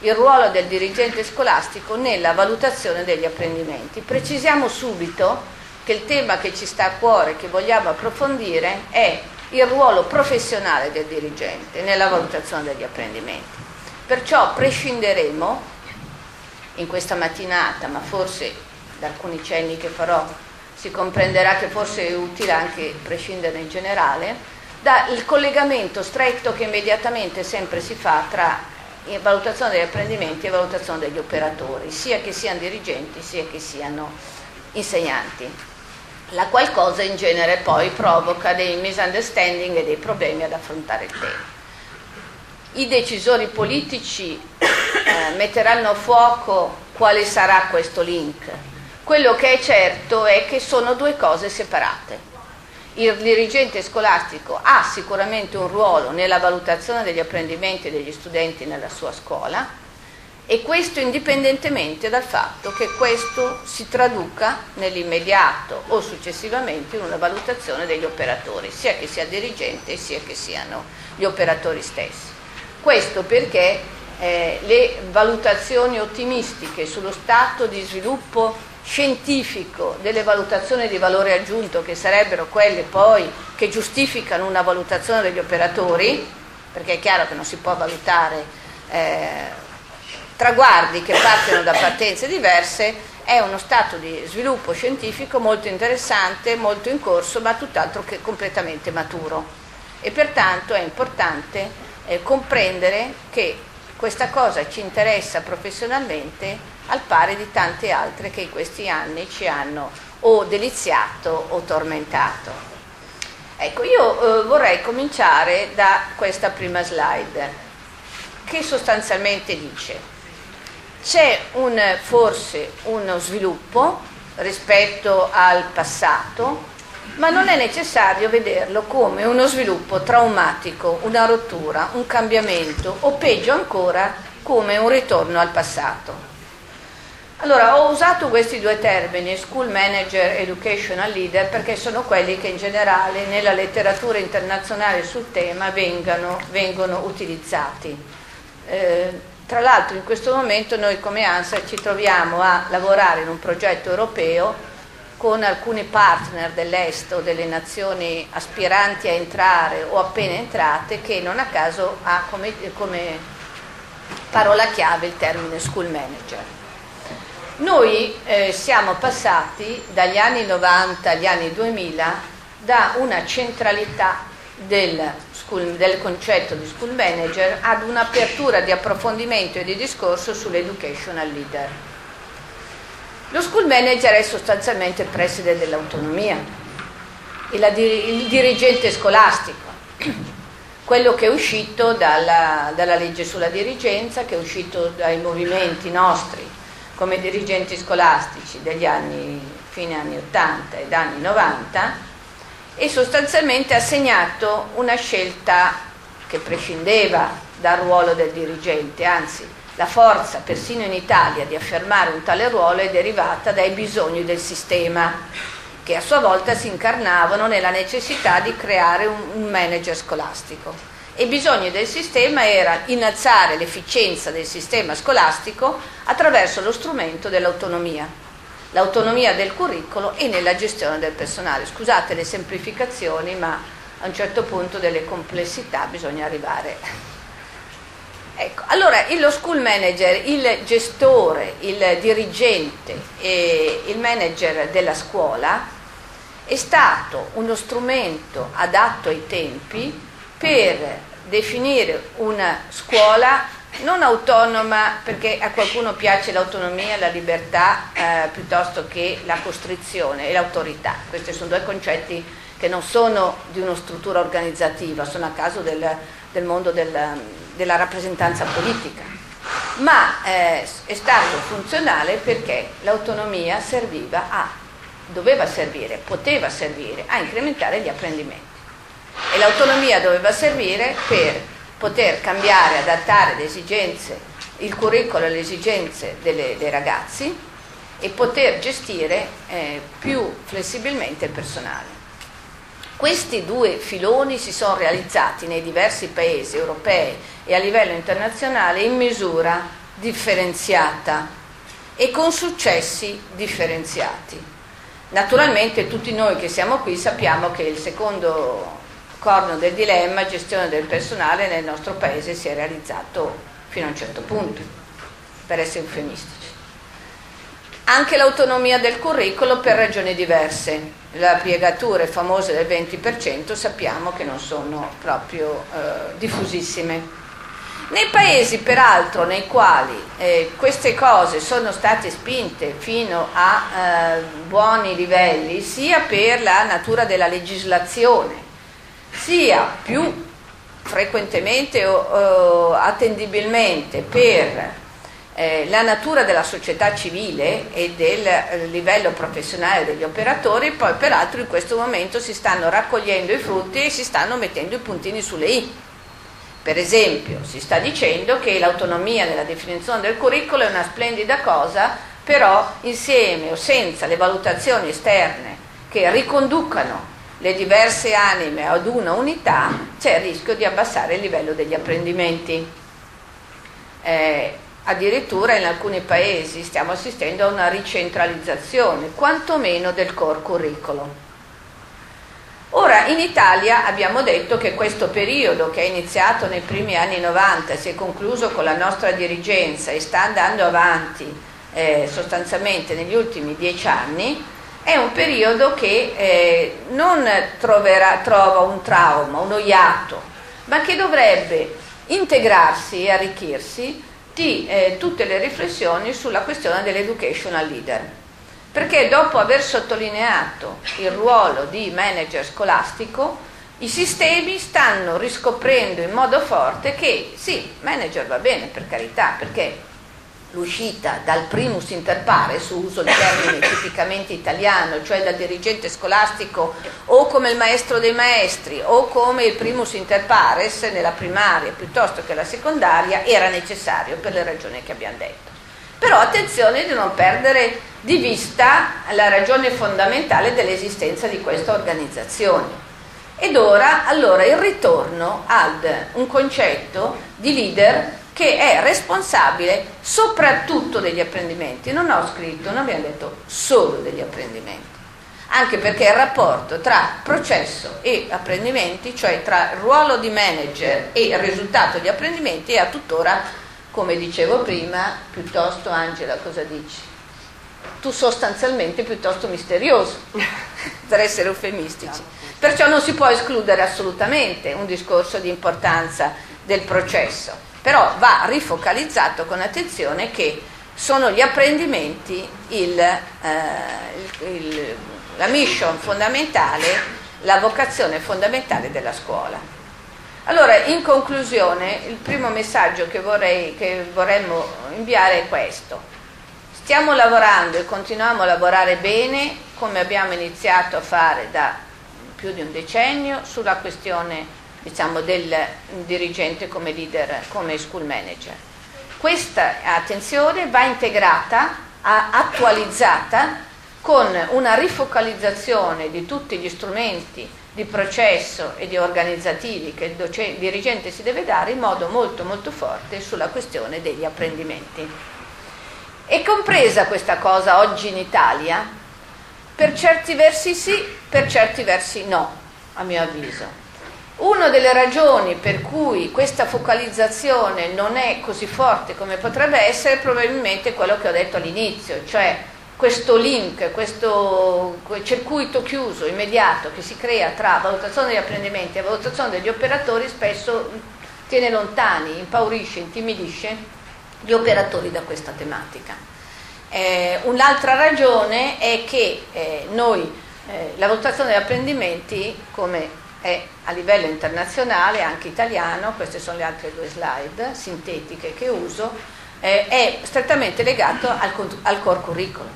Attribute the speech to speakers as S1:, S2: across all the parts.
S1: Il ruolo del dirigente scolastico nella valutazione degli apprendimenti. Precisiamo subito che il tema che ci sta a cuore, che vogliamo approfondire, è il ruolo professionale del dirigente nella valutazione degli apprendimenti. Perciò prescinderemo in questa mattinata, ma forse da alcuni cenni che farò si comprenderà che forse è utile anche prescindere in generale, dal collegamento stretto che immediatamente sempre si fa tra valutazione degli apprendimenti e valutazione degli operatori, sia che siano dirigenti sia che siano insegnanti. La qualcosa in genere poi provoca dei misunderstanding e dei problemi ad affrontare il tema. I decisori politici eh, metteranno a fuoco quale sarà questo link. Quello che è certo è che sono due cose separate il dirigente scolastico ha sicuramente un ruolo nella valutazione degli apprendimenti degli studenti nella sua scuola e questo indipendentemente dal fatto che questo si traduca nell'immediato o successivamente in una valutazione degli operatori, sia che sia dirigente sia che siano gli operatori stessi. Questo perché eh, le valutazioni ottimistiche sullo stato di sviluppo scientifico delle valutazioni di valore aggiunto che sarebbero quelle poi che giustificano una valutazione degli operatori, perché è chiaro che non si può valutare eh, traguardi che partono da partenze diverse, è uno stato di sviluppo scientifico molto interessante, molto in corso, ma tutt'altro che completamente maturo. E pertanto è importante eh, comprendere che questa cosa ci interessa professionalmente al pari di tante altre che in questi anni ci hanno o deliziato o tormentato. Ecco, io eh, vorrei cominciare da questa prima slide, che sostanzialmente dice c'è un, forse uno sviluppo rispetto al passato, ma non è necessario vederlo come uno sviluppo traumatico, una rottura, un cambiamento o peggio ancora come un ritorno al passato. Allora, ho usato questi due termini, school manager e educational leader, perché sono quelli che in generale nella letteratura internazionale sul tema vengano, vengono utilizzati. Eh, tra l'altro in questo momento noi come ANSA ci troviamo a lavorare in un progetto europeo con alcuni partner dell'Est o delle nazioni aspiranti a entrare o appena entrate che non a caso ha come, come parola chiave il termine school manager. Noi eh, siamo passati dagli anni 90 agli anni 2000 da una centralità del, school, del, concetto di school manager ad un'apertura di approfondimento e di discorso sull'educational leader. Lo school manager è sostanzialmente il preside dell'autonomia, il, il dirigente scolastico, quello che è uscito dalla, dalla legge sulla dirigenza, che è uscito dai movimenti nostri come dirigenti scolastici degli anni, fine anni 80 ed anni 90 e sostanzialmente ha segnato una scelta che prescindeva dal ruolo del dirigente, anzi la forza persino in Italia di affermare un tale ruolo è derivata dai bisogni del sistema che a sua volta si incarnavano nella necessità di creare un, manager scolastico e i bisogni del sistema era innalzare l'efficienza del sistema scolastico attraverso lo strumento dell'autonomia, l'autonomia del curriculum e nella gestione del personale. Scusate le semplificazioni, ma a un certo punto delle complessità bisogna arrivare. Ecco, allora lo school manager, il gestore, il dirigente e il manager della scuola è stato uno strumento adatto ai tempi per definire una scuola non autonoma perché a qualcuno piace l'autonomia, la libertà eh, piuttosto che la costrizione e l'autorità. Questi sono due concetti che non sono di una struttura organizzativa, sono a caso del, del mondo del, della rappresentanza politica, ma eh, è stato funzionale perché l'autonomia serviva a, doveva servire, poteva servire a incrementare gli apprendimenti. E l'autonomia doveva servire per poter cambiare, adattare le esigenze, il curriculum alle esigenze delle, dei ragazzi e poter gestire eh, più flessibilmente il personale. Questi due filoni si sono realizzati nei diversi paesi europei e a livello internazionale in misura differenziata e con successi differenziati. Naturalmente tutti noi che siamo qui sappiamo che il secondo corno del dilemma, gestione del personale, nel nostro paese si è realizzato fino a un certo punto, per essere eufemistici. Anche l'autonomia del curriculum per ragioni diverse le piegature famose del 20% sappiamo che non sono proprio eh, diffusissime. Nei paesi peraltro nei quali eh, queste cose sono state spinte fino a eh, buoni livelli, sia per la natura della legislazione, sia più frequentemente o, o attendibilmente per eh, la natura della società civile e del eh, livello professionale degli operatori, poi peraltro in questo momento si stanno raccogliendo i frutti e si stanno mettendo i puntini sulle i. Per esempio, si sta dicendo che l'autonomia nella definizione del curriculum è una splendida cosa, però insieme o senza le valutazioni esterne che riconducano le diverse anime ad una unità, c'è il rischio di abbassare il livello degli apprendimenti. Eh, Addirittura in alcuni paesi stiamo assistendo a una ricentralizzazione, quantomeno del core curriculum. Ora, in Italia abbiamo detto che questo periodo che è iniziato nei primi anni 90, si è concluso con la nostra dirigenza e sta andando avanti eh, sostanzialmente negli ultimi dieci anni, è un periodo che eh, non troverà, trova un trauma, uno iato, ma che dovrebbe integrarsi e arricchirsi di eh, tutte le riflessioni sulla questione dell'educational leader. Perché dopo aver sottolineato il ruolo di manager scolastico, i sistemi stanno riscoprendo in modo forte che sì, manager va bene per carità, perché l'uscita dal primus inter pares, uso il termine tipicamente italiano, cioè dal dirigente scolastico o come il maestro dei maestri o come il primus inter pares nella primaria piuttosto che la secondaria, era necessario per le ragioni che abbiamo detto. Però attenzione di non perdere di vista la ragione fondamentale dell'esistenza di questa organizzazione. Ed ora allora il ritorno ad un concetto di leader che è responsabile soprattutto degli apprendimenti. Non ho scritto, non abbiamo detto solo degli apprendimenti, anche perché il rapporto tra processo e apprendimenti, cioè tra il ruolo di manager e il risultato di apprendimenti, è a tuttora, come dicevo prima, piuttosto Angela, cosa dici? Tu sostanzialmente piuttosto misterioso, per essere eufemistici. Perciò non si può escludere assolutamente un discorso di importanza del processo però va rifocalizzato con attenzione che sono gli apprendimenti il, eh, il, la mission fondamentale, la vocazione fondamentale della scuola. Allora, in conclusione, il primo messaggio che, vorrei, che vorremmo inviare è questo. Stiamo lavorando e continuiamo a lavorare bene, come abbiamo iniziato a fare da più di un decennio, sulla questione diciamo, del dirigente come leader, come school manager. Questa attenzione va integrata, attualizzata con una rifocalizzazione di tutti gli strumenti di processo e di organizzativi che il, docente, il dirigente si deve dare in modo molto molto forte sulla questione degli apprendimenti. È compresa questa cosa oggi in Italia? Per certi versi sì, per certi versi no, a mio avviso. Una delle ragioni per cui questa focalizzazione non è così forte come potrebbe essere è probabilmente quello che ho detto all'inizio, cioè questo link, questo circuito chiuso, immediato che si crea tra valutazione degli apprendimenti e valutazione degli operatori spesso tiene lontani, impaurisce, intimidisce gli operatori da questa tematica. Eh, un'altra ragione è che eh, noi, eh, la valutazione degli apprendimenti, come è a livello internazionale, anche italiano, queste sono le altre due slide sintetiche che uso, eh, è strettamente legato al, al core curriculum,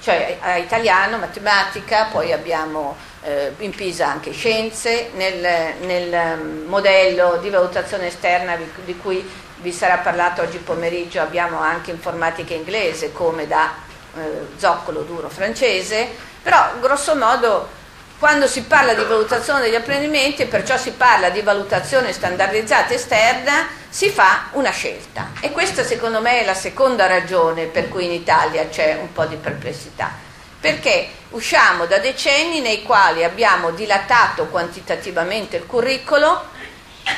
S1: cioè a italiano, matematica, poi abbiamo eh, in Pisa anche scienze, nel, nel, modello di valutazione esterna di cui vi sarà parlato oggi pomeriggio abbiamo anche informatica inglese come da eh, zoccolo duro francese, però grosso modo quando si parla di valutazione degli apprendimenti e perciò si parla di valutazione standardizzata esterna, si fa una scelta. E questa secondo me è la seconda ragione per cui in Italia c'è un po' di perplessità. Perché usciamo da decenni nei quali abbiamo dilatato quantitativamente il curriculum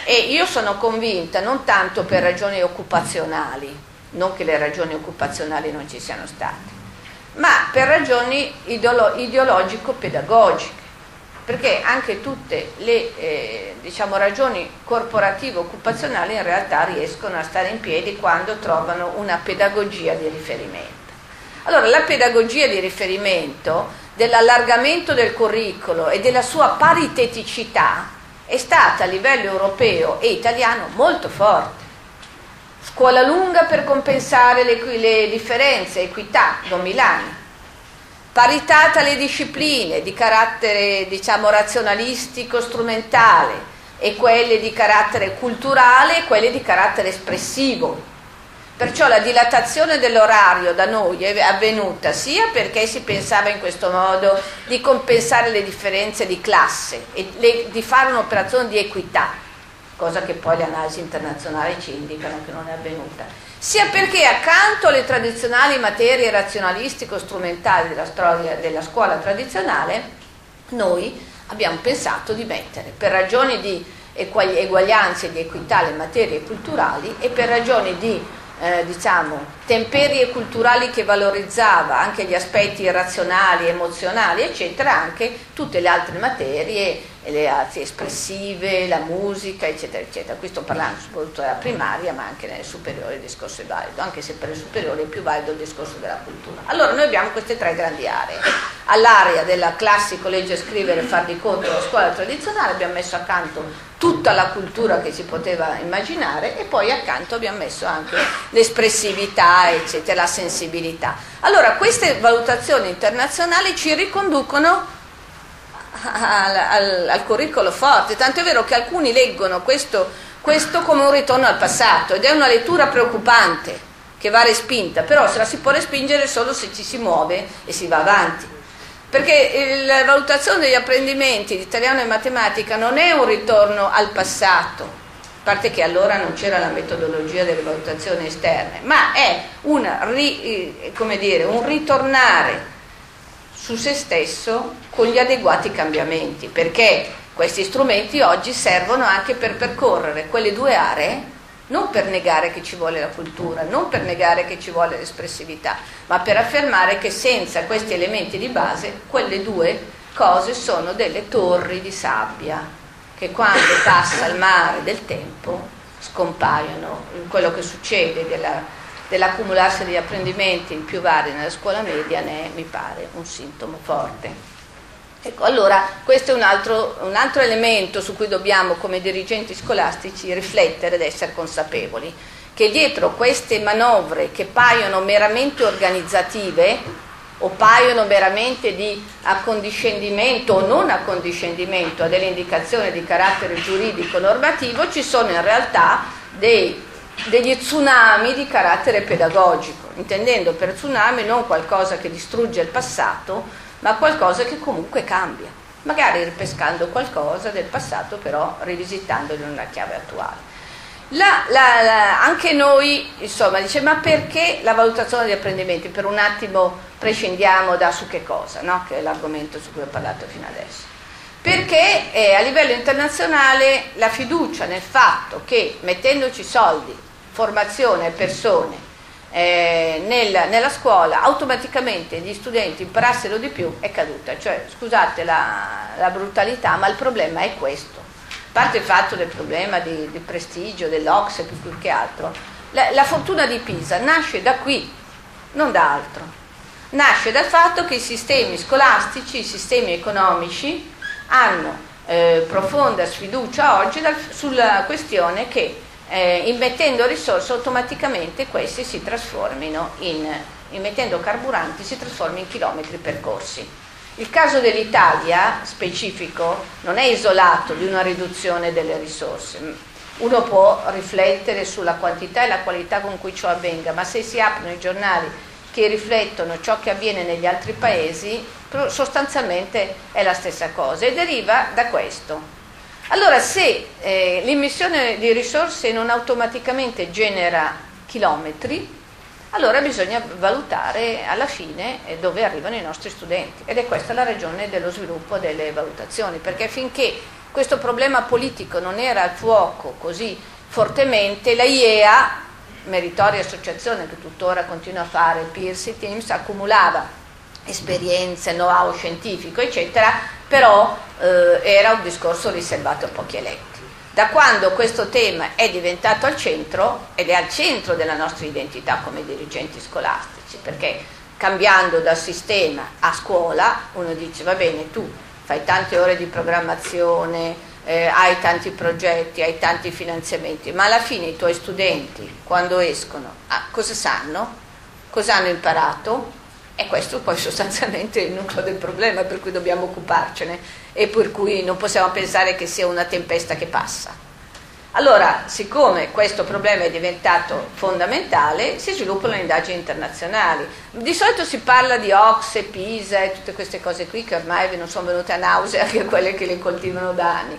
S1: e io sono convinta non tanto per ragioni occupazionali, non che le ragioni occupazionali non ci siano state, ma per ragioni ideolo- ideologico-pedagogiche perché anche tutte le eh, diciamo, ragioni corporative occupazionali in realtà riescono a stare in piedi quando trovano una pedagogia di riferimento. Allora, la pedagogia di riferimento dell'allargamento del curriculum e della sua pariteticità è stata a livello europeo e italiano molto forte. Scuola lunga per compensare le, le differenze, equità, Don Milani parità tra le discipline di carattere diciamo razionalistico, strumentale e quelle di carattere culturale e quelle di carattere espressivo. Perciò la dilatazione dell'orario da noi è avvenuta sia perché si pensava in questo modo di compensare le differenze di classe e le, di fare un'operazione di equità, cosa che poi le analisi internazionali ci indicano che non è avvenuta, sia perché accanto alle tradizionali materie razionalistico-strumentali della della scuola tradizionale, noi abbiamo pensato di mettere, per ragioni di eguaglianza e di equità le materie culturali e per ragioni di eh, diciamo, temperie culturali che valorizzava anche gli aspetti razionali, emozionali, eccetera, anche tutte le altre materie le arti espressive, la musica, eccetera, eccetera. Qui sto parlando soprattutto della primaria, ma anche nelle superiori il discorso è valido, anche se per le superiori è più valido il discorso della cultura. Allora noi abbiamo queste tre grandi aree. All'area della classico leggere, scrivere, far di conto la scuola tradizionale abbiamo messo accanto tutta la cultura che si poteva immaginare e poi accanto abbiamo messo anche l'espressività, eccetera, la sensibilità. Allora queste valutazioni internazionali ci riconducono al, al, al curriculum forte, tanto è vero che alcuni leggono questo, questo come un ritorno al passato ed è una lettura preoccupante che va respinta, però se la si può respingere solo se ci si muove e si va avanti. Perché la valutazione degli apprendimenti di italiano e matematica non è un ritorno al passato, a parte che allora non c'era la metodologia delle valutazioni esterne, ma è una, eh, dire, un ritornare su se stesso con gli adeguati cambiamenti, perché questi strumenti oggi servono anche per percorrere quelle due aree, non per negare che ci vuole la cultura, non per negare che ci vuole l'espressività, ma per affermare che senza questi elementi di base quelle due cose sono delle torri di sabbia che quando passa il mare del tempo scompaiono. Quello che succede della dell'accumularsi degli apprendimenti più vari nella scuola media ne è, mi pare, un sintomo forte. Ecco, allora questo è un altro, un altro elemento su cui dobbiamo come dirigenti scolastici riflettere ed essere consapevoli, che dietro queste manovre che paiono meramente organizzative o paiono meramente di accondiscendimento o non accondiscendimento a delle indicazioni di carattere giuridico normativo, ci sono in realtà dei degli tsunami di carattere pedagogico, intendendo per tsunami non qualcosa che distrugge il passato, ma qualcosa che comunque cambia, magari ripescando qualcosa del passato, però rivisitandolo in una chiave attuale. La, la, la, anche noi, insomma, dice, ma perché la valutazione degli apprendimenti? Per un attimo prescindiamo da su che cosa, no? che è l'argomento su cui ho parlato fino adesso perché eh, a livello internazionale la fiducia nel fatto che mettendoci soldi, formazione e persone eh, nel, nella scuola automaticamente gli studenti imparassero di più è caduta. Cioè, scusate la, la brutalità, ma il problema è questo. A parte il fatto del problema di, di prestigio dell'Ox più che altro, la, la fortuna di Pisa nasce da qui, non da altro. Nasce dal fatto che i sistemi scolastici, i sistemi economici, hanno eh, profonda sfiducia oggi dal, sulla questione che eh, immettendo risorse automaticamente questi si trasformino in, immettendo carburanti si trasformino in chilometri percorsi. Il caso dell'Italia specifico non è isolato di una riduzione delle risorse. Uno può riflettere sulla quantità e la qualità con cui ciò avvenga, ma se si aprono i giornali che riflettono ciò che avviene negli altri paesi, sostanzialmente è la stessa cosa e deriva da questo. Allora, se eh, l'immissione di risorse non automaticamente genera chilometri, allora bisogna valutare alla fine eh, dove arrivano i nostri studenti. Ed è questa la ragione dello sviluppo delle valutazioni, perché finché questo problema politico non era al fuoco così fortemente, la IEA meritoria associazione che tuttora continua a fare Peers e Teams, accumulava esperienze, know-how scientifico, eccetera, però eh, era un discorso riservato a pochi eletti. Da quando questo tema è diventato al centro, ed è al centro della nostra identità come dirigenti scolastici, perché cambiando dal sistema a scuola, uno dice va bene, tu fai tante ore di programmazione, eh, hai tanti progetti, hai tanti finanziamenti, ma alla fine i tuoi studenti quando escono ah, cosa sanno? Cosa hanno imparato? E questo poi sostanzialmente è il nucleo del problema per cui dobbiamo occuparcene e per cui non possiamo pensare che sia una tempesta che passa. Allora, siccome questo problema è diventato fondamentale, si sviluppano le indagini internazionali. Di solito si parla di Ox, Pisa e tutte queste cose qui che ormai non sono venute a nausea anche quelle che le coltivano da anni.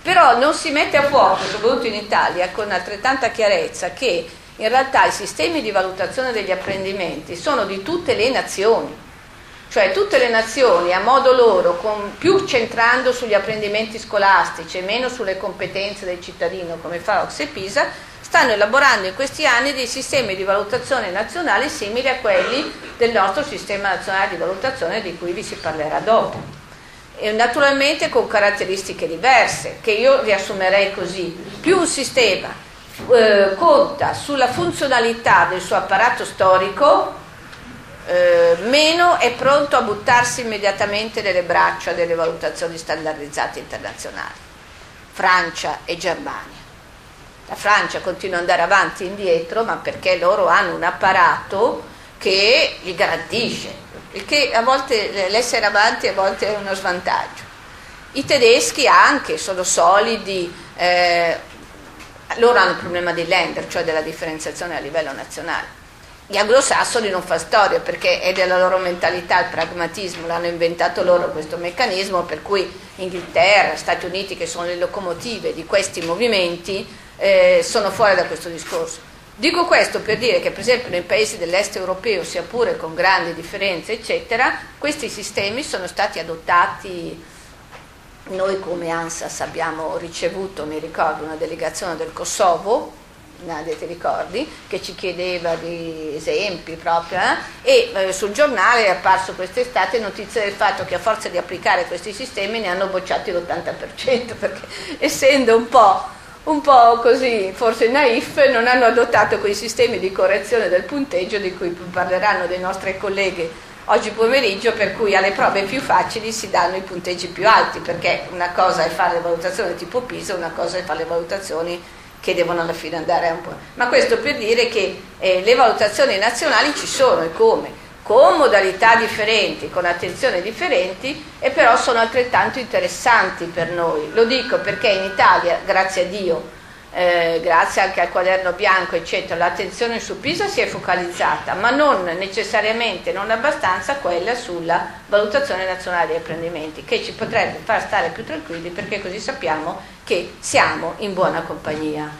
S1: Però non si mette a fuoco, soprattutto in Italia, con altrettanta chiarezza che in realtà i sistemi di valutazione degli apprendimenti sono di tutte le nazioni cioè tutte le nazioni a modo loro, con, più centrando sugli apprendimenti scolastici e meno sulle competenze del cittadino come fa Ox e Pisa, stanno elaborando in questi anni dei sistemi di valutazione nazionali simili a quelli del nostro sistema nazionale di valutazione di cui vi si parlerà dopo. Naturalmente con caratteristiche diverse, che io riassumerei così. Più un sistema eh, conta sulla funzionalità del suo apparato storico, eh, meno è pronto a buttarsi immediatamente nelle braccia delle valutazioni standardizzate internazionali. Francia e Germania. La Francia continua ad andare avanti e indietro, ma perché loro hanno un apparato che gli garantisce, il che a volte l'essere avanti a volte è uno svantaggio. I tedeschi anche sono solidi, eh, loro hanno il problema di lender, cioè della differenziazione a livello nazionale gli anglosassoni non fa storia perché è della loro mentalità il pragmatismo, l'hanno inventato loro questo meccanismo per cui Inghilterra, Stati Uniti che sono le locomotive di questi movimenti eh, sono fuori da questo discorso. Dico questo per dire che per esempio nei paesi dell'est europeo, sia pure con grandi differenze, eccetera, questi sistemi sono stati adottati, noi come ANSAS abbiamo ricevuto, mi ricordo, una delegazione del Kosovo, Nadia ti ricordi, che ci chiedeva di esempi proprio, eh? e eh, sul giornale è apparso quest'estate notizia del fatto che a forza di applicare questi sistemi ne hanno bocciati l'80%, perché essendo un po', un po' così, forse naif, non hanno adottato quei sistemi di correzione del punteggio di cui parleranno dei nostri colleghi oggi pomeriggio, per cui alle prove più facili si danno i punteggi più alti, perché una cosa è fare le valutazioni tipo PISA, una cosa è fare le valutazioni che devono alla fine andare un po'. Ma questo per dire che eh, le valutazioni nazionali ci sono e come? Con modalità differenti, con attenzioni differenti e però sono altrettanto interessanti per noi. Lo dico perché in Italia, grazie a Dio, eh, grazie anche al quaderno bianco, eccetera, l'attenzione su Pisa si è focalizzata, ma non necessariamente, non abbastanza quella sulla valutazione nazionale degli apprendimenti, che ci potrebbe far stare più tranquilli perché così sappiamo che siamo in buona compagnia.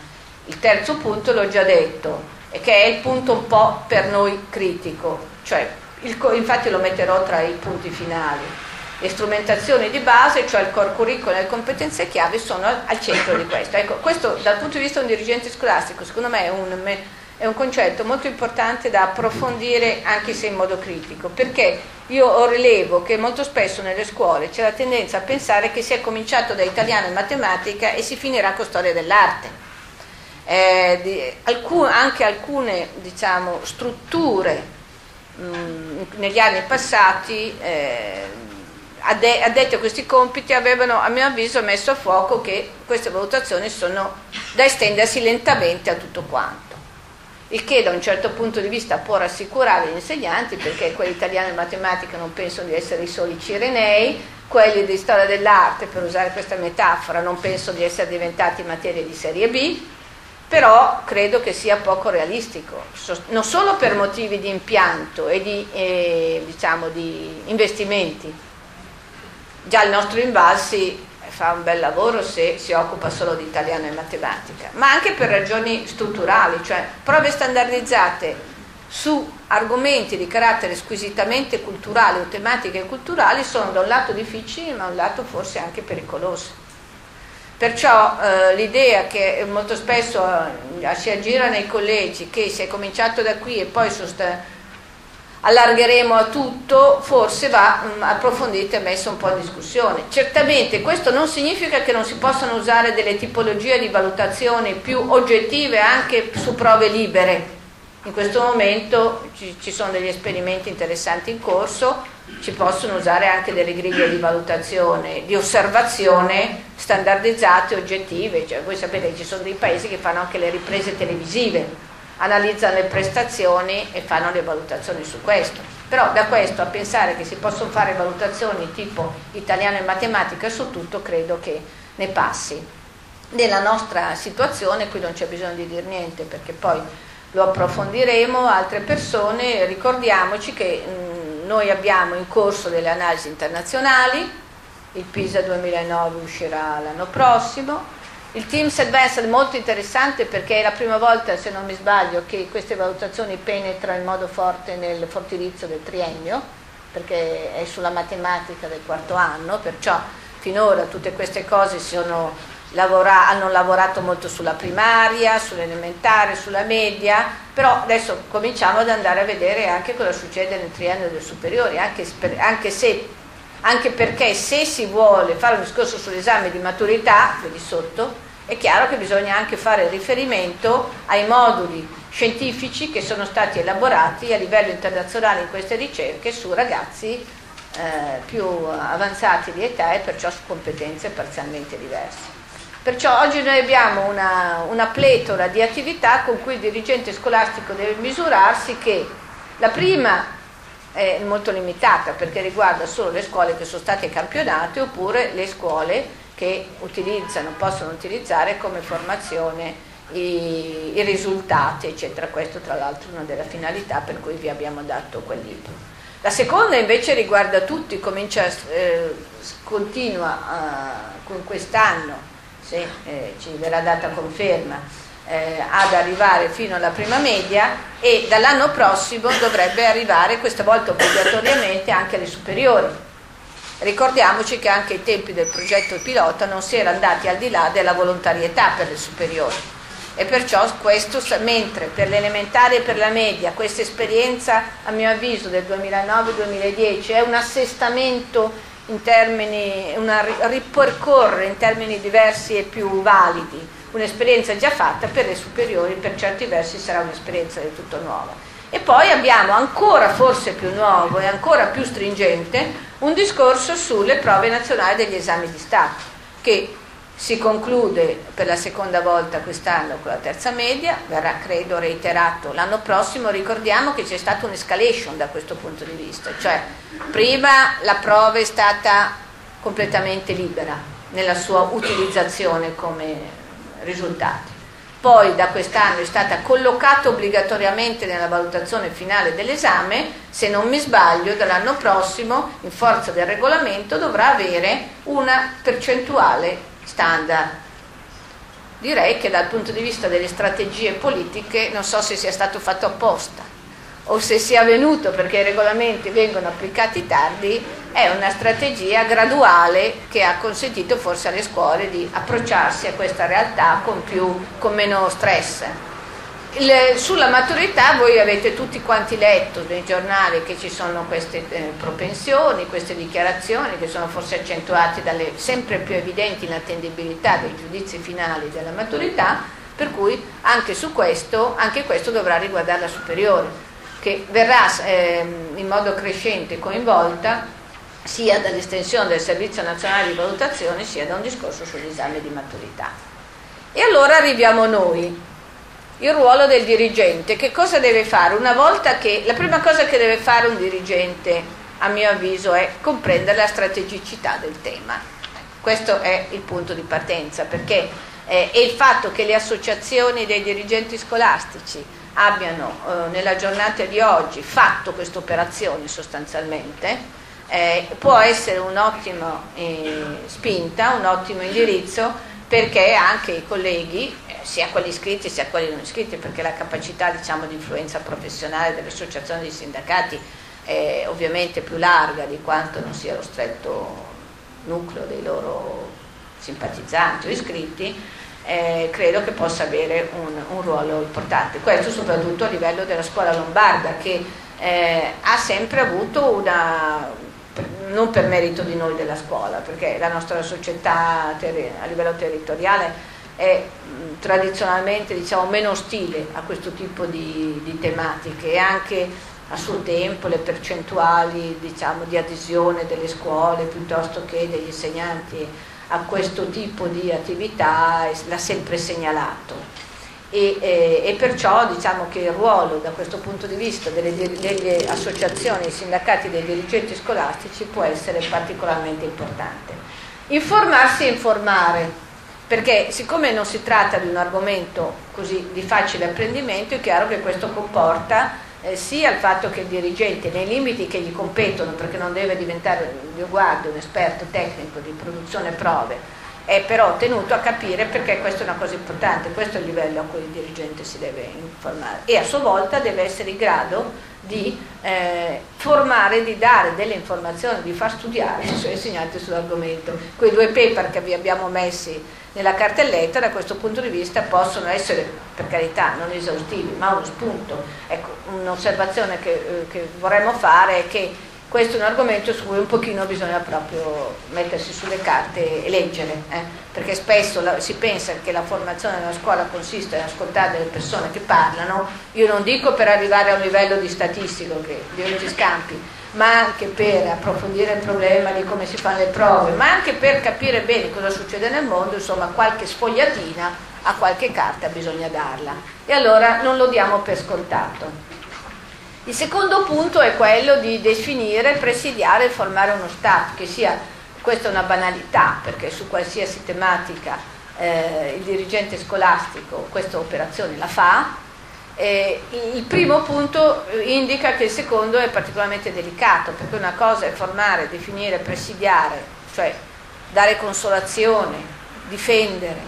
S1: Il terzo punto l'ho già detto, e che è il punto un po' per noi critico, cioè il, infatti lo metterò tra i punti finali le strumentazioni di base, cioè il core curriculum e le competenze chiave, sono al centro di questo. Ecco, questo dal punto di vista di un dirigente scolastico, secondo me è un, è un concetto molto importante da approfondire anche se in modo critico, perché io rilevo che molto spesso nelle scuole c'è la tendenza a pensare che si è cominciato da italiano e matematica e si finirà con storia dell'arte. Eh, di, alcun, anche alcune diciamo, strutture mh, negli anni passati eh, addetti a questi compiti avevano a mio avviso messo a fuoco che queste valutazioni sono da estendersi lentamente a tutto quanto. Il che da un certo punto di vista può rassicurare gli insegnanti perché quelli italiani e matematica non pensano di essere i soli cirenei, quelli di storia dell'arte, per usare questa metafora, non penso di essere diventati materie di serie B, però credo che sia poco realistico, non solo per motivi di impianto e di, eh, diciamo, di investimenti. Già il nostro Invalsi fa un bel lavoro se si occupa solo di italiano e matematica, ma anche per ragioni strutturali, cioè prove standardizzate su argomenti di carattere squisitamente culturale o tematiche culturali sono da un lato difficili ma da un lato forse anche pericolosi. Perciò eh, l'idea che molto spesso eh, si aggira nei collegi che si è cominciato da qui e poi sost- allargheremo a tutto, forse va mh, mm, approfondita e messa un po' in discussione. Certamente questo non significa che non si possano usare delle tipologie di valutazione più oggettive anche su prove libere. In questo momento ci, ci sono degli esperimenti interessanti in corso, si possono usare anche delle griglie di valutazione, di osservazione standardizzate, oggettive, cioè, voi sapete che ci sono dei paesi che fanno anche le riprese televisive, analizzano le prestazioni e fanno le valutazioni su questo. Però da questo a pensare che si possono fare valutazioni tipo italiano e matematica su tutto, credo che ne passi. Nella nostra situazione, qui non c'è bisogno di dire niente perché poi lo approfondiremo, altre persone, ricordiamoci che mh, noi abbiamo in corso delle analisi internazionali, il PISA 2009 uscirà l'anno prossimo, il Teams Advanced è molto interessante perché è la prima volta, se non mi sbaglio, che queste valutazioni penetrano in modo forte nel fortilizio del triennio, perché è sulla matematica del quarto anno, perciò finora tutte queste cose sono lavora, hanno lavorato molto sulla primaria, sull'elementare, sulla media, però adesso cominciamo ad andare a vedere anche cosa succede nel triennio del superiore, anche, anche, se, anche perché se si vuole fare un discorso sull'esame di maturità, qui di sotto, è chiaro che bisogna anche fare riferimento ai moduli scientifici che sono stati elaborati a livello internazionale in queste ricerche su ragazzi eh, più avanzati di età e perciò su competenze parzialmente diverse. Perciò oggi noi abbiamo una, una pletora di attività con cui il dirigente scolastico deve misurarsi che la prima è molto limitata perché riguarda solo le scuole che sono state campionate oppure le scuole che utilizzano, possono utilizzare come formazione i, i risultati, eccetera. Questo tra l'altro è una delle finalità per cui vi abbiamo dato quel libro. La seconda invece riguarda tutti, comincia, eh, continua eh, con quest'anno se eh, ci verrà data conferma, eh, ad arrivare fino alla prima media e dall'anno prossimo dovrebbe arrivare questa volta obbligatoriamente anche alle superiori. Ricordiamoci che anche ai tempi del progetto pilota non si era andati al di là della volontarietà per le superiori e perciò questo, mentre per l'elementare e per la media questa esperienza a mio avviso del 2009-2010 è un assestamento in termini, una, ripercorre in termini diversi e più validi un'esperienza già fatta, per le superiori per certi versi sarà un'esperienza del tutto nuova. E poi abbiamo ancora forse più nuovo e ancora più stringente un discorso sulle prove nazionali degli esami di Stato, che si conclude per la seconda volta quest'anno con la terza media, verrà credo reiterato l'anno prossimo, ricordiamo che c'è stata un'escalation da questo punto di vista, cioè prima la prova è stata completamente libera nella sua utilizzazione come risultati, poi da quest'anno è stata collocata obbligatoriamente nella valutazione finale dell'esame, se non mi sbaglio dall'anno prossimo in forza del regolamento dovrà avere una percentuale standard. Direi che dal punto di vista delle strategie politiche non so se sia stato fatto apposta o se sia avvenuto perché i regolamenti vengono applicati tardi, è una strategia graduale che ha consentito forse alle scuole di approcciarsi a questa realtà con, più, con meno stress. Il, sulla maturità voi avete tutti quanti letto nei giornali che ci sono queste eh, propensioni, queste dichiarazioni che sono forse accentuate dalle sempre più evidenti inattendibilità dei giudizi finali della maturità, per cui anche su questo, anche questo dovrà riguardare la superiore, che verrà eh, in modo crescente coinvolta sia dall'estensione del Servizio Nazionale di Valutazione sia da un discorso sull'esame di maturità. E allora arriviamo noi, il ruolo del dirigente. Che cosa deve fare? Una volta che la prima cosa che deve fare un dirigente, a mio avviso, è comprendere la strategicità del tema. Questo è il punto di partenza, perché eh, e il fatto che le associazioni dei dirigenti scolastici abbiano eh, nella giornata di oggi fatto questa operazione sostanzialmente eh, può essere un'ottima eh, spinta, un ottimo indirizzo perché anche i colleghi, eh, sia quelli iscritti sia quelli non iscritti, perché la capacità diciamo, di influenza professionale delle associazioni dei sindacati è ovviamente più larga di quanto non sia lo stretto nucleo dei loro simpatizzanti o iscritti, eh, credo che possa avere un, un, ruolo importante. Questo soprattutto a livello della scuola lombarda che eh, ha sempre avuto una, non per merito di noi della scuola, perché la nostra società a livello territoriale è tradizionalmente diciamo, meno ostile a questo tipo di, di, tematiche e anche a suo tempo le percentuali diciamo, di adesione delle scuole piuttosto che degli insegnanti a questo tipo di attività l'ha sempre segnalato. E, e, e, perciò diciamo che il ruolo da questo punto di vista delle, delle associazioni, sindacati dei dirigenti scolastici può essere particolarmente importante. Informarsi e informare, perché siccome non si tratta di un argomento così di facile apprendimento, è chiaro che questo comporta eh, sia il fatto che il dirigente, nei limiti che gli competono, perché non deve diventare riguardo un esperto tecnico di produzione prove, è però tenuto a capire perché questa è una cosa importante, questo è il livello a cui il dirigente si deve informare e a sua volta deve essere in grado di eh, formare, di dare delle informazioni, di far studiare i suoi insegnanti sull'argomento. Quei due paper che vi abbiamo messi nella cartelletta da questo punto di vista possono essere, per carità, non esaustivi, ma uno spunto. Ecco, un'osservazione che, eh, che vorremmo fare è che questo è un argomento su cui un pochino bisogna proprio mettersi sulle carte e leggere, eh? perché spesso la, si pensa che la formazione nella scuola consiste in ascoltare delle persone che parlano, io non dico per arrivare a un livello di statistico che di oggi scampi, ma anche per approfondire il problema di come si fanno le prove, ma anche per capire bene cosa succede nel mondo, insomma qualche sfogliatina a qualche carta bisogna darla. E allora non lo diamo per scontato. Il secondo punto è quello di definire, presidiare e formare uno staff, che sia, questa è una banalità, perché su qualsiasi tematica eh, il dirigente scolastico questa operazione la fa. Eh, il primo punto indica che il secondo è particolarmente delicato, perché una cosa è formare, definire, presidiare, cioè dare consolazione, difendere,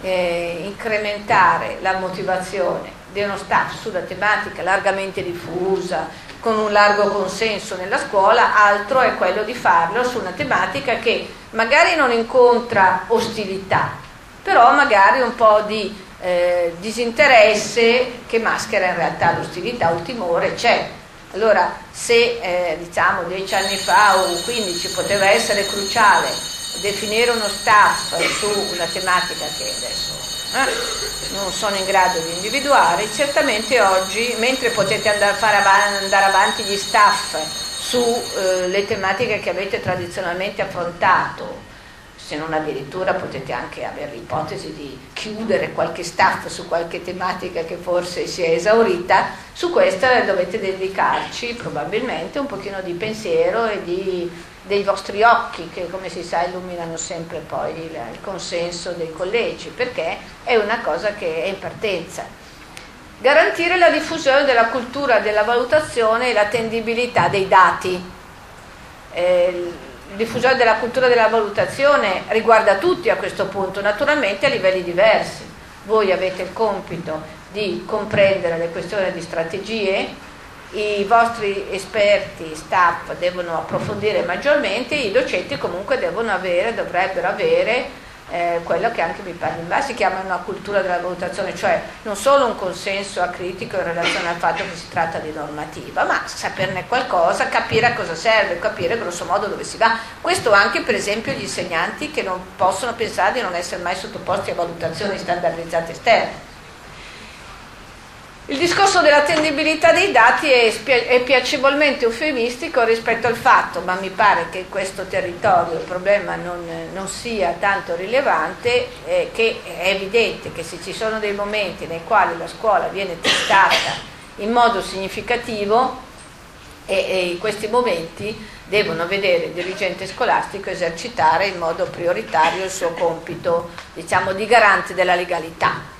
S1: eh, incrementare la motivazione di uno staff sulla tematica largamente diffusa, con un largo consenso nella scuola, altro è quello di farlo su una tematica che magari non incontra ostilità, però magari un po' di eh, disinteresse che maschera in realtà l'ostilità o il timore c'è. Allora, se eh, diciamo 10 anni fa o 15 poteva essere cruciale definire uno staff su una tematica che adesso eh, non sono in grado di individuare, certamente oggi, mentre potete andare, av- andare avanti gli staff sulle eh, tematiche che avete tradizionalmente affrontato, se non addirittura potete anche avere l'ipotesi di chiudere qualche staff su qualche tematica che forse si è esaurita, su questa dovete dedicarci probabilmente un pochino di pensiero e di dei vostri occhi che come si sa illuminano sempre poi il, il consenso dei collegi, perché è una cosa che è in partenza. Garantire la diffusione della cultura della valutazione e l'attendibilità dei dati. Eh, la diffusione della cultura della valutazione riguarda tutti a questo punto, naturalmente a livelli diversi. Voi avete il compito di comprendere le questioni di strategie, i vostri esperti, staff devono approfondire maggiormente, i docenti comunque devono avere, dovrebbero avere eh, quello che anche mi pare in base si chiama una cultura della valutazione, cioè non solo un consenso acritico in relazione al fatto che si tratta di normativa, ma saperne qualcosa, capire a cosa serve, capire grosso modo dove si va. Questo anche per esempio gli insegnanti che non possono pensare di non essere mai sottoposti a valutazioni standardizzate esterne Il discorso dell'attendibilità dei dati è, è, piacevolmente eufemistico rispetto al fatto, ma mi pare che in questo territorio il problema non, non sia tanto rilevante, eh, che è evidente che se ci sono dei momenti nei quali la scuola viene testata in modo significativo, e, e in questi momenti devono vedere il dirigente scolastico esercitare in modo prioritario il suo compito, diciamo, di garante della legalità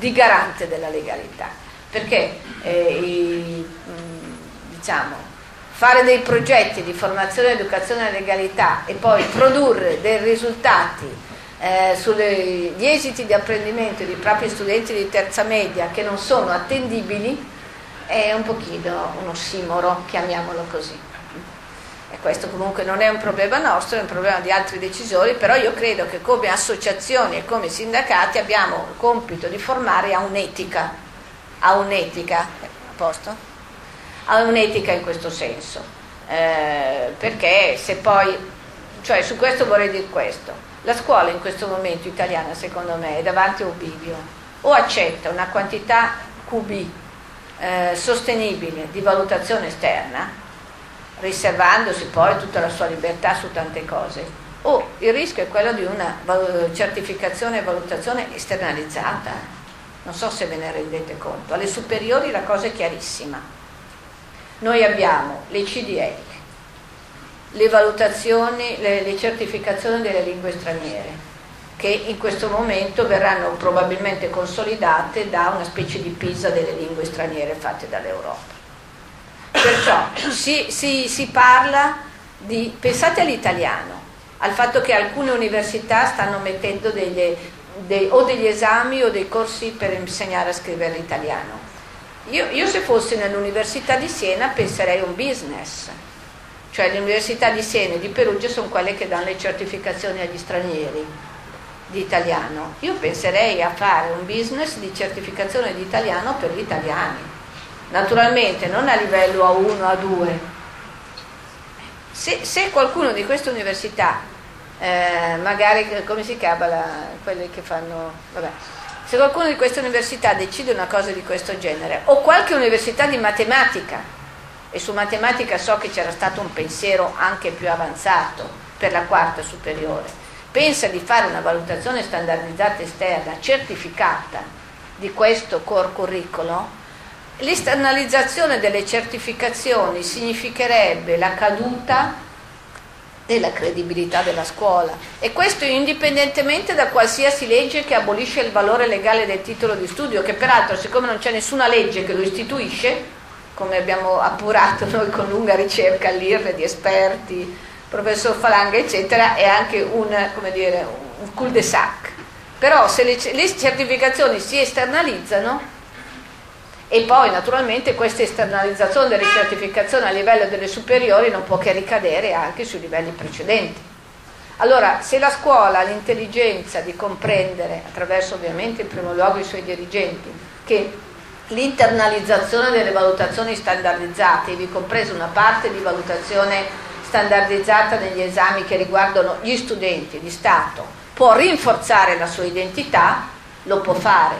S1: di garante della legalità, perché eh, i, diciamo, fare dei progetti di formazione ed educazione alla legalità e poi produrre dei risultati eh, sugli esiti di apprendimento dei propri studenti di terza media che non sono attendibili è un pochino un ossimoro, chiamiamolo così e questo comunque non è un problema nostro, è un problema di altri decisori, però io credo che come associazioni e come sindacati abbiamo il compito di formare a un'etica, a un'etica, a un'etica in questo senso, eh, perché se poi, cioè su questo vorrei dire questo, la scuola in questo momento italiana secondo me è davanti a un bivio, o accetta una quantità QB eh, sostenibile di valutazione esterna, riservandosi poi tutta la sua libertà su tante cose. O il rischio è quello di una certificazione e valutazione esternalizzata. Non so se ve ne rendete conto. Alle superiori la cosa è chiarissima. Noi abbiamo le CDL, le valutazioni, le, le certificazioni delle lingue straniere, che in questo momento verranno probabilmente consolidate da una specie di PISA delle lingue straniere fatte dall'Europa. Perciò si, si, si parla di, pensate all'italiano, al fatto che alcune università stanno mettendo degli, dei, o degli esami o dei corsi per insegnare a scrivere l'italiano. Io, io, se fossi nell'Università di Siena penserei a un business, cioè le università di Siena e di Perugia sono quelle che danno le certificazioni agli stranieri di italiano. Io penserei a fare un business di certificazione di italiano per gli italiani naturalmente non a livello A1, A2. Se, se qualcuno di queste università, eh, magari come si chiama la, quelle che fanno, vabbè, se qualcuno di queste università decide una cosa di questo genere, o qualche università di matematica, e su matematica so che c'era stato un pensiero anche più avanzato per la quarta superiore, pensa di fare una valutazione standardizzata esterna, certificata di questo core curriculum, L'esternalizzazione delle certificazioni significherebbe la caduta della credibilità della scuola e questo indipendentemente da qualsiasi legge che abolisce il valore legale del titolo di studio, che peraltro siccome non c'è nessuna legge che lo istituisce, come abbiamo appurato noi con lunga ricerca all'IRRE di esperti, professor Falanga eccetera, è anche un, dire, un cul-de-sac. Però se le, le certificazioni si esternalizzano, e poi naturalmente questa esternalizzazione delle certificazioni a livello delle superiori non può che ricadere anche sui livelli precedenti. Allora, se la scuola ha l'intelligenza di comprendere, attraverso ovviamente in primo luogo i suoi dirigenti, che l'internalizzazione delle valutazioni standardizzate, ivi compresa una parte di valutazione standardizzata negli esami che riguardano gli studenti di Stato, può rinforzare la sua identità, lo può fare,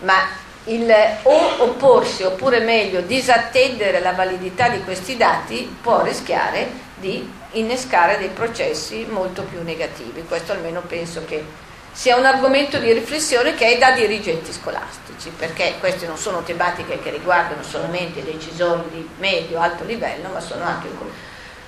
S1: ma il o opporsi oppure meglio disattendere la validità di questi dati può rischiare di innescare dei processi molto più negativi. Questo almeno penso che sia un argomento di riflessione che è da dirigenti scolastici, perché queste non sono tematiche che riguardano solamente i decisori di medio-alto livello, ma sono anche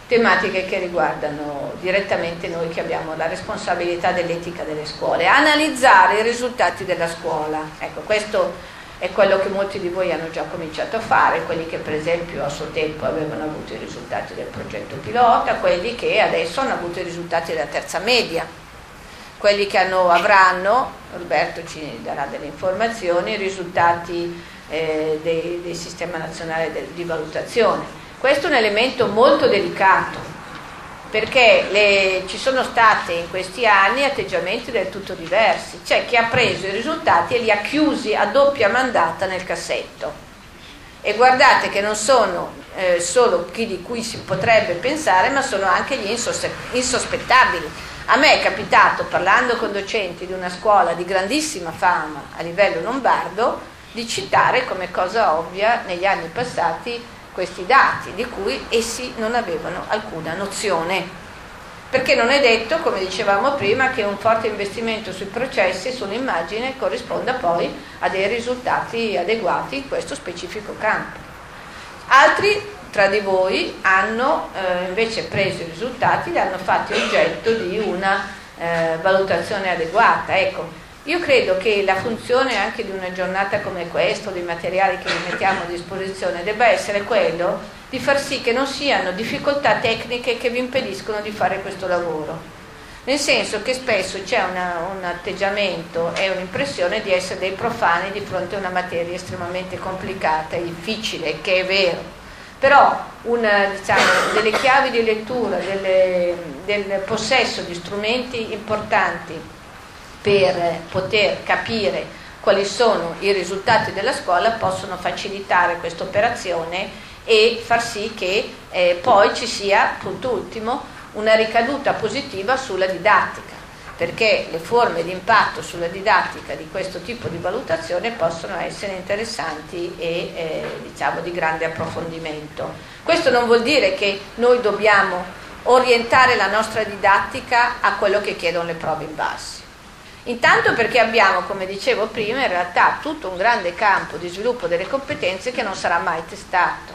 S1: tematiche che riguardano direttamente noi che abbiamo la responsabilità dell'etica delle scuole. Analizzare i risultati della scuola. Ecco, questo è quello che molti di voi hanno già cominciato a fare, quelli che per esempio a suo tempo avevano avuto i risultati del progetto pilota, quelli che adesso hanno avuto i risultati della terza media, quelli che hanno, avranno, Roberto ci darà delle informazioni, i risultati eh, del sistema nazionale de, di valutazione. Questo è un elemento molto delicato perché le, ci sono stati in questi anni atteggiamenti del tutto diversi. C'è chi ha preso i risultati e li ha chiusi a doppia mandata nel cassetto. E guardate che non sono eh, solo chi di cui si potrebbe pensare, ma sono anche gli insospettabili. A me è capitato, parlando con docenti di una scuola di grandissima fama a livello lombardo, di citare come cosa ovvia negli anni passati questi dati di cui essi non avevano alcuna nozione. Perché non è detto, come dicevamo prima, che un forte investimento sui processi e sull'immagine corrisponda poi a dei risultati adeguati in questo specifico campo. Altri tra di voi hanno eh, invece preso i risultati e li hanno fatti oggetto di una eh, valutazione adeguata. Ecco, io credo che la funzione anche di una giornata come questa, dei materiali che vi mettiamo a disposizione, debba essere quello di far sì che non siano difficoltà tecniche che vi impediscono di fare questo lavoro. Nel senso che spesso c'è una, un atteggiamento e un'impressione di essere dei profani di fronte a una materia estremamente complicata e difficile, che è vero. Però una, diciamo, delle chiavi di lettura, delle, del possesso di strumenti importanti per poter capire quali sono i risultati della scuola possono facilitare questa operazione e far sì che eh, poi ci sia, punto ultimo, una ricaduta positiva sulla didattica, perché le forme di impatto sulla didattica di questo tipo di valutazione possono essere interessanti e eh, diciamo di grande approfondimento. Questo non vuol dire che noi dobbiamo orientare la nostra didattica a quello che chiedono le prove in base Intanto perché abbiamo, come dicevo prima, in realtà tutto un grande campo di sviluppo delle competenze che non sarà mai testato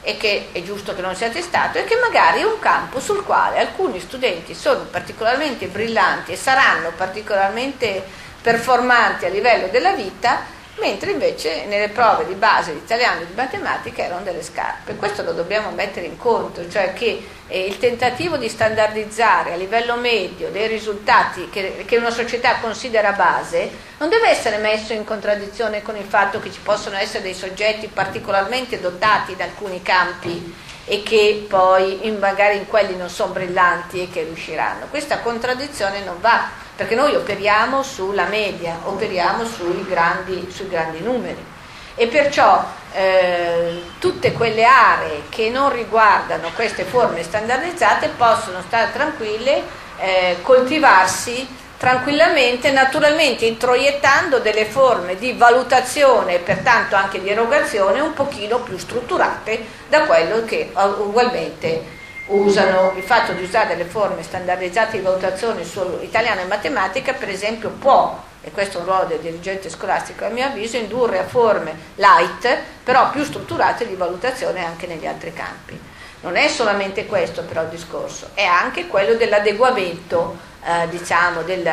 S1: e che è giusto che non sia testato e che magari è un campo sul quale alcuni studenti sono particolarmente brillanti e saranno particolarmente performanti a livello della vita mentre invece nelle prove di base di italiano e di matematica erano delle scarpe. Questo lo dobbiamo mettere in conto, cioè che eh, il tentativo di standardizzare a livello medio dei risultati che, che, una società considera base non deve essere messo in contraddizione con il fatto che ci possono essere dei soggetti particolarmente dotati da alcuni campi e che poi in, magari in quelli non sono brillanti e che riusciranno. Questa contraddizione non va, perché noi operiamo sulla media, operiamo sui grandi, sui grandi numeri. E perciò eh, tutte quelle aree che non riguardano queste forme standardizzate possono stare tranquille, eh, coltivarsi tranquillamente, naturalmente introiettando delle forme di valutazione e pertanto anche di erogazione un pochino più strutturate da quello che eh, ugualmente usano. Il fatto di usare delle forme standardizzate di valutazione su italiano e matematica, per esempio, può, e questo è un ruolo del dirigente scolastico a mio avviso, indurre a forme light, però più strutturate di valutazione anche negli altri campi. Non è solamente questo però il discorso, è anche quello dell'adeguamento eh, diciamo, del,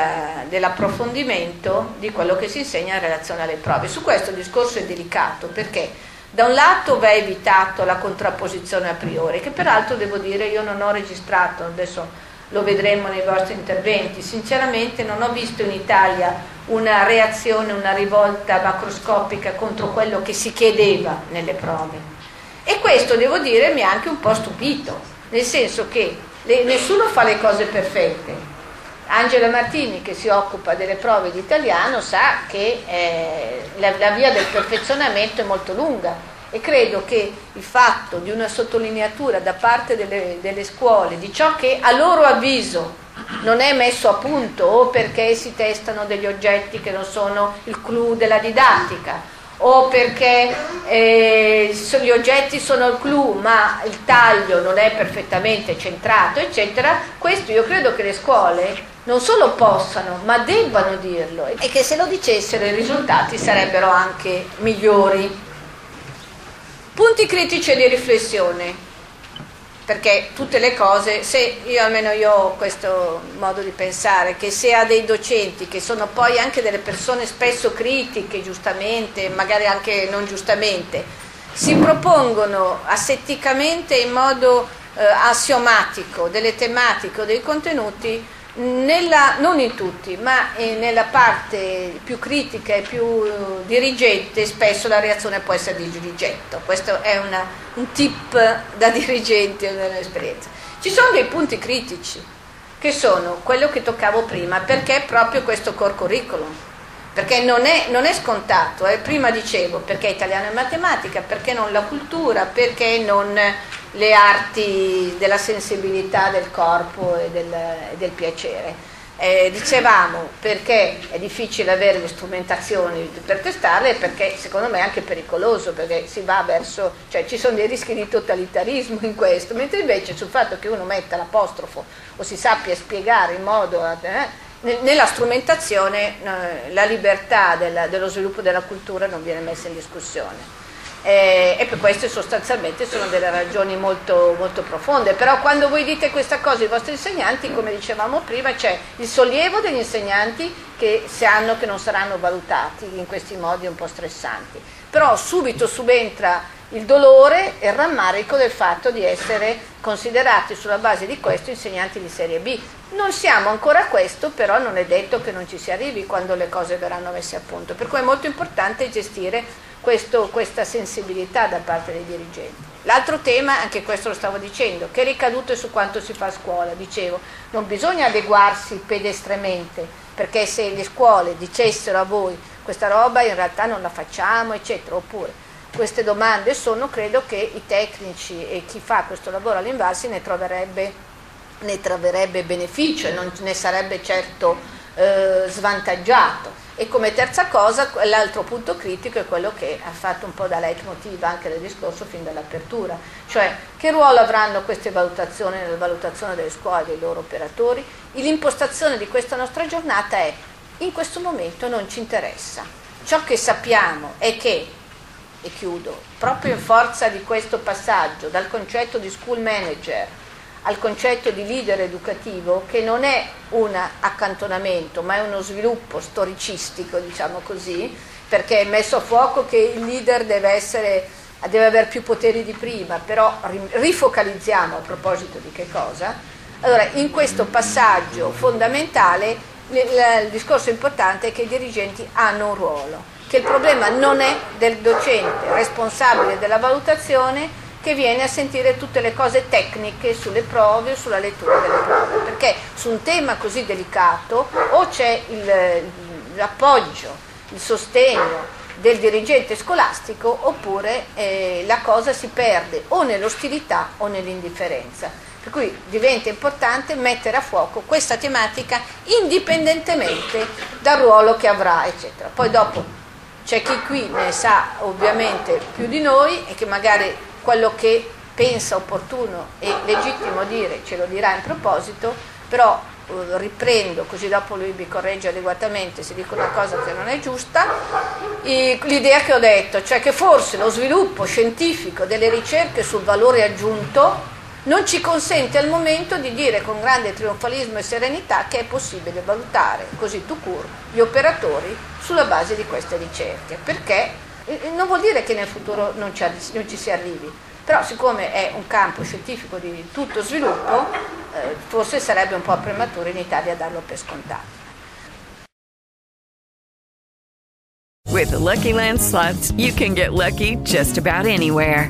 S1: dell'approfondimento di quello che si insegna in relazione alle prove. Su questo il discorso è delicato perché da un lato va evitato la contrapposizione a priori, che peraltro devo dire io non ho registrato, adesso lo vedremo nei vostri interventi, sinceramente non ho visto in Italia una reazione, una rivolta macroscopica contro quello che si chiedeva nelle prove. E questo devo dire mi ha anche un po' stupito, nel senso che le, nessuno fa le cose perfette, Angela Martini, che si occupa delle prove di italiano, sa che eh, la, la via del perfezionamento è molto lunga e credo che il fatto di una sottolineatura da parte delle, delle, scuole di ciò che a loro avviso non è messo a punto o perché si testano degli oggetti che non sono il clou della didattica o perché eh, gli oggetti sono il clou ma il taglio non è perfettamente centrato eccetera questo io credo che le scuole non solo possano, ma debbano dirlo e che se lo dicessero i risultati sarebbero anche migliori. Punti critici di riflessione, perché tutte le cose, se io almeno io ho questo modo di pensare, che se ha dei docenti che sono poi anche delle persone spesso critiche, giustamente, magari anche non giustamente, si propongono asetticamente in modo eh, assiomatico delle tematiche o dei contenuti, nella, non in tutti, ma nella parte più critica e più dirigente spesso la reazione può essere di rigetto. Questo è una, un tip da dirigente nell'esperienza. Ci sono dei punti critici che sono quello che toccavo prima, perché proprio questo core curriculum? Perché non è, non è scontato, eh. prima dicevo perché italiano e matematica, perché non la cultura, perché non le arti della sensibilità del corpo e del, e del piacere. Eh, dicevamo perché è difficile avere le strumentazioni per testarle e perché secondo me è anche pericoloso perché si va verso, cioè ci sono dei rischi di totalitarismo in questo, mentre invece sul fatto che uno metta l'apostrofo o si sappia spiegare in modo... Eh, nella strumentazione eh, la libertà della, dello sviluppo della cultura non viene messa in discussione. Eh, e per queste sostanzialmente sono delle ragioni molto, molto, profonde. Però quando voi dite questa cosa ai vostri insegnanti, come dicevamo prima, c'è il sollievo degli insegnanti che sanno che non saranno valutati in questi modi un po' stressanti. Però subito subentra il dolore e il rammarico del fatto di essere considerati sulla base di questo insegnanti di serie B. Non siamo ancora a questo, però non è detto che non ci si arrivi quando le cose verranno messe a punto. Per cui è molto importante gestire questo, questa sensibilità da parte dei dirigenti. L'altro tema, anche questo lo stavo dicendo, che ricadute su quanto si fa a scuola. Dicevo, non bisogna adeguarsi pedestremente, perché se le scuole dicessero a voi questa roba in realtà non la facciamo, eccetera, oppure queste domande sono, credo che i tecnici e chi fa questo lavoro all'Invalsi ne troverebbe, ne troverebbe beneficio e non ne sarebbe certo eh, svantaggiato. E come terza cosa, l'altro punto critico è quello che ha fatto un po' da leitmotiv anche del discorso fin dall'apertura, cioè che ruolo avranno queste valutazioni nella valutazione delle scuole, dei loro operatori. L'impostazione di questa nostra giornata è in questo momento non ci interessa. Ciò che sappiamo è che e chiudo, proprio in forza di questo passaggio dal concetto di school manager al concetto di leader educativo, che non è un accantonamento, ma è uno sviluppo storicistico, diciamo così, perché è messo a fuoco che il leader deve, essere, deve avere più poteri di prima, però rifocalizziamo a proposito di che cosa. Allora, in questo passaggio fondamentale il discorso importante è che i dirigenti hanno un ruolo che il problema non è del docente responsabile della valutazione che viene a sentire tutte le cose tecniche sulle prove o sulla lettura delle prove, perché su un tema così delicato o c'è il, l'appoggio, il sostegno del dirigente scolastico oppure eh, la cosa si perde o nell'ostilità o nell'indifferenza. Per cui diventa importante mettere a fuoco questa tematica indipendentemente dal ruolo che avrà, eccetera. Poi dopo c'è chi qui ne sa ovviamente più di noi e che magari quello che pensa opportuno e legittimo dire ce lo dirà in proposito, però eh, riprendo così dopo lui mi corregge adeguatamente se dico una cosa che non è giusta, l'idea che ho detto, cioè che forse lo sviluppo scientifico delle ricerche sul valore aggiunto non ci consente al momento di dire con grande trionfalismo e serenità che è possibile valutare così tu cur gli operatori sulla base di queste ricerche, perché non vuol dire che nel futuro non ci, non ci si arrivi, però siccome è un campo scientifico di tutto sviluppo, eh, forse sarebbe un po' prematuro in Italia darlo per scontato.
S2: With the Lucky Land slots, you can get lucky just about anywhere.